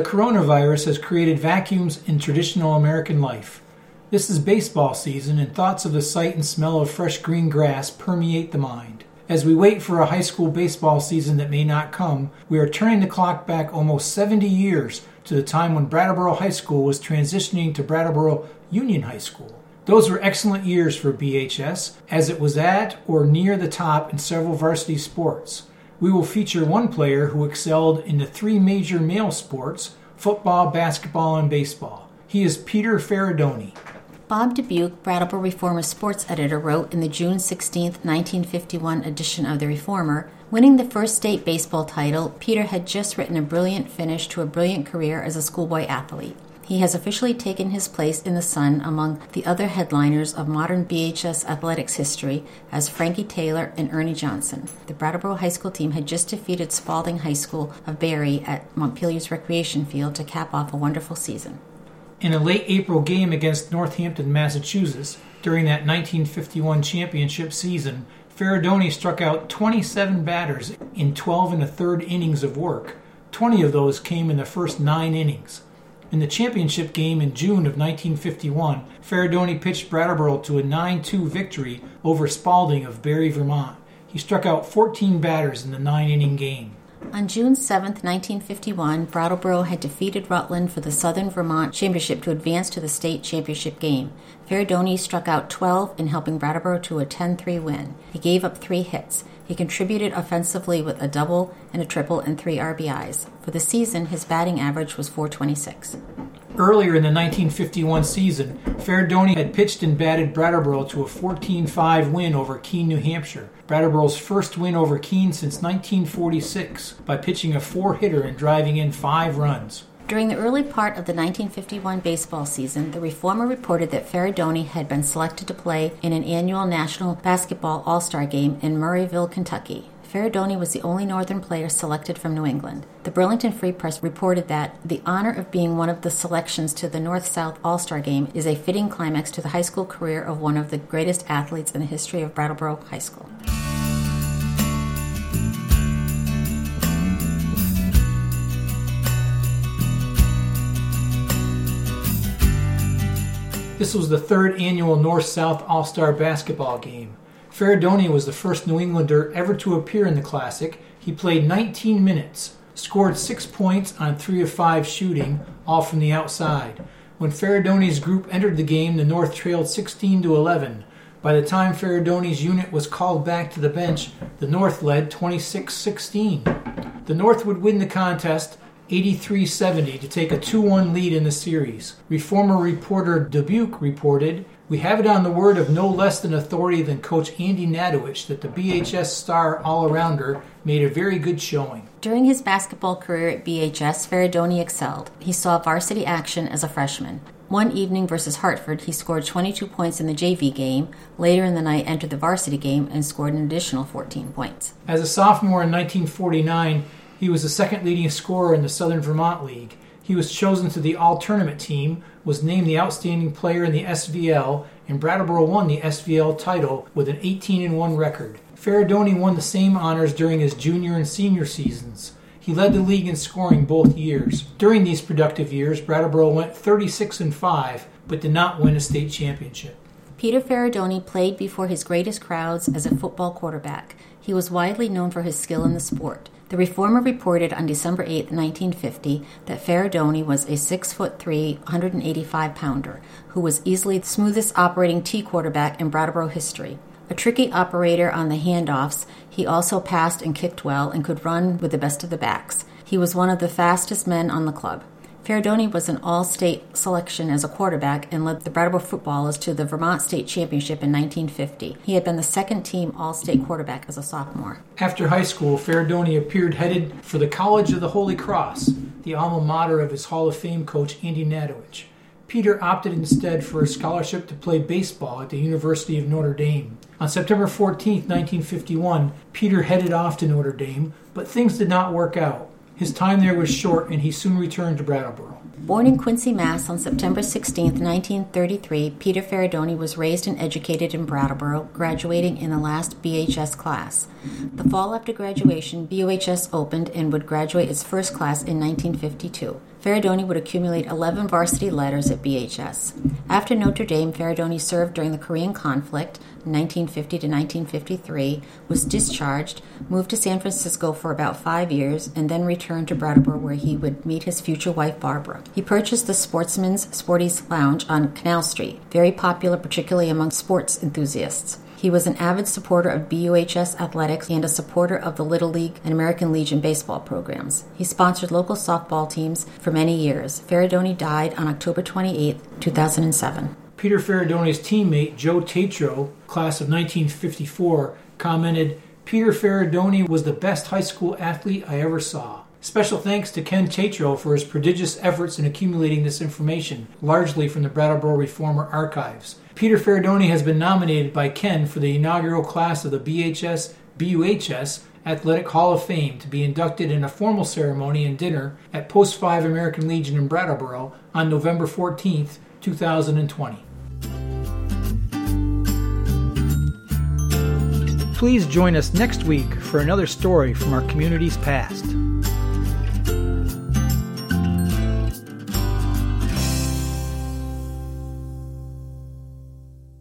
The coronavirus has created vacuums in traditional American life. This is baseball season, and thoughts of the sight and smell of fresh green grass permeate the mind. As we wait for a high school baseball season that may not come, we are turning the clock back almost 70 years to the time when Brattleboro High School was transitioning to Brattleboro Union High School. Those were excellent years for BHS, as it was at or near the top in several varsity sports. We will feature one player who excelled in the three major male sports football, basketball, and baseball. He is Peter Faridoni. Bob Dubuque, Brattleboro Reformer sports editor, wrote in the June 16, 1951 edition of The Reformer Winning the first state baseball title, Peter had just written a brilliant finish to a brilliant career as a schoolboy athlete. He has officially taken his place in the sun among the other headliners of modern BHS athletics history as Frankie Taylor and Ernie Johnson. The Brattleboro High School team had just defeated Spaulding High School of Barre at Montpelier's recreation field to cap off a wonderful season. In a late April game against Northampton, Massachusetts, during that 1951 championship season, Faridoni struck out 27 batters in 12 and a third innings of work. 20 of those came in the first nine innings. In the championship game in June of 1951, Faridoni pitched Brattleboro to a 9 2 victory over Spaulding of Barre, Vermont. He struck out 14 batters in the nine inning game. On June 7, 1951, Brattleboro had defeated Rutland for the Southern Vermont Championship to advance to the state championship game. Faridoni struck out 12 in helping Brattleboro to a 10 3 win. He gave up three hits. He contributed offensively with a double and a triple and three RBIs. For the season, his batting average was 426. Earlier in the 1951 season, Faridoni had pitched and batted Brattleboro to a 14 5 win over Keene, New Hampshire. Brattleboro's first win over Keene since 1946 by pitching a four hitter and driving in five runs. During the early part of the 1951 baseball season, the Reformer reported that Faridoni had been selected to play in an annual National Basketball All Star game in Murrayville, Kentucky. Faridoni was the only Northern player selected from New England. The Burlington Free Press reported that the honor of being one of the selections to the North South All Star Game is a fitting climax to the high school career of one of the greatest athletes in the history of Brattleboro High School. This was the third annual North South All Star basketball game. Faridoni was the first New Englander ever to appear in the Classic. He played 19 minutes, scored six points on three of five shooting, all from the outside. When Faridoni's group entered the game, the North trailed 16 to 11. By the time Faridoni's unit was called back to the bench, the North led 26 16. The North would win the contest 83 70 to take a 2 1 lead in the series. Reformer reporter Dubuque reported we have it on the word of no less than authority than Coach Andy Natowich that the BHS star all arounder made a very good showing. During his basketball career at BHS, Faridoni excelled. He saw varsity action as a freshman. One evening versus Hartford, he scored 22 points in the JV game. Later in the night, entered the varsity game and scored an additional 14 points. As a sophomore in 1949, he was the second leading scorer in the Southern Vermont League. He was chosen to the All Tournament team, was named the outstanding player in the SVL, and Brattleboro won the SVL title with an 18 1 record. Faridoni won the same honors during his junior and senior seasons. He led the league in scoring both years. During these productive years, Brattleboro went 36 and 5, but did not win a state championship. Peter Faridoni played before his greatest crowds as a football quarterback. He was widely known for his skill in the sport. The Reformer reported on December 8, 1950, that Faridoni was a 6 foot 3, 185 pounder who was easily the smoothest operating T quarterback in Brattleboro history. A tricky operator on the handoffs, he also passed and kicked well and could run with the best of the backs. He was one of the fastest men on the club. Faridoni was an all state selection as a quarterback and led the Brattleboro footballers to the Vermont State Championship in 1950. He had been the second team all state quarterback as a sophomore. After high school, Faridoni appeared headed for the College of the Holy Cross, the alma mater of his Hall of Fame coach Andy Natowich. Peter opted instead for a scholarship to play baseball at the University of Notre Dame. On September 14, 1951, Peter headed off to Notre Dame, but things did not work out. His time there was short, and he soon returned to Brattleboro. Born in Quincy, Mass. on September 16, 1933, Peter Faridoni was raised and educated in Brattleboro, graduating in the last BHS class. The fall after graduation, BOHS opened and would graduate its first class in 1952. Faridoni would accumulate 11 varsity letters at BHS. After Notre Dame, Faridoni served during the Korean conflict, 1950 to 1953, was discharged, moved to San Francisco for about five years, and then returned to Brattleboro where he would meet his future wife Barbara. He purchased the Sportsman's Sporties Lounge on Canal Street, very popular particularly among sports enthusiasts. He was an avid supporter of BUHS athletics and a supporter of the Little League and American Legion baseball programs. He sponsored local softball teams for many years. Faridoni died on October 28, 2007. Peter Faridoni's teammate Joe Tatro, class of 1954, commented, Peter Faridoni was the best high school athlete I ever saw. Special thanks to Ken Tatro for his prodigious efforts in accumulating this information, largely from the Brattleboro Reformer archives. Peter Faridoni has been nominated by Ken for the inaugural class of the BHS BUHS Athletic Hall of Fame to be inducted in a formal ceremony and dinner at Post 5 American Legion in Brattleboro on November 14, 2020. Please join us next week for another story from our community's past.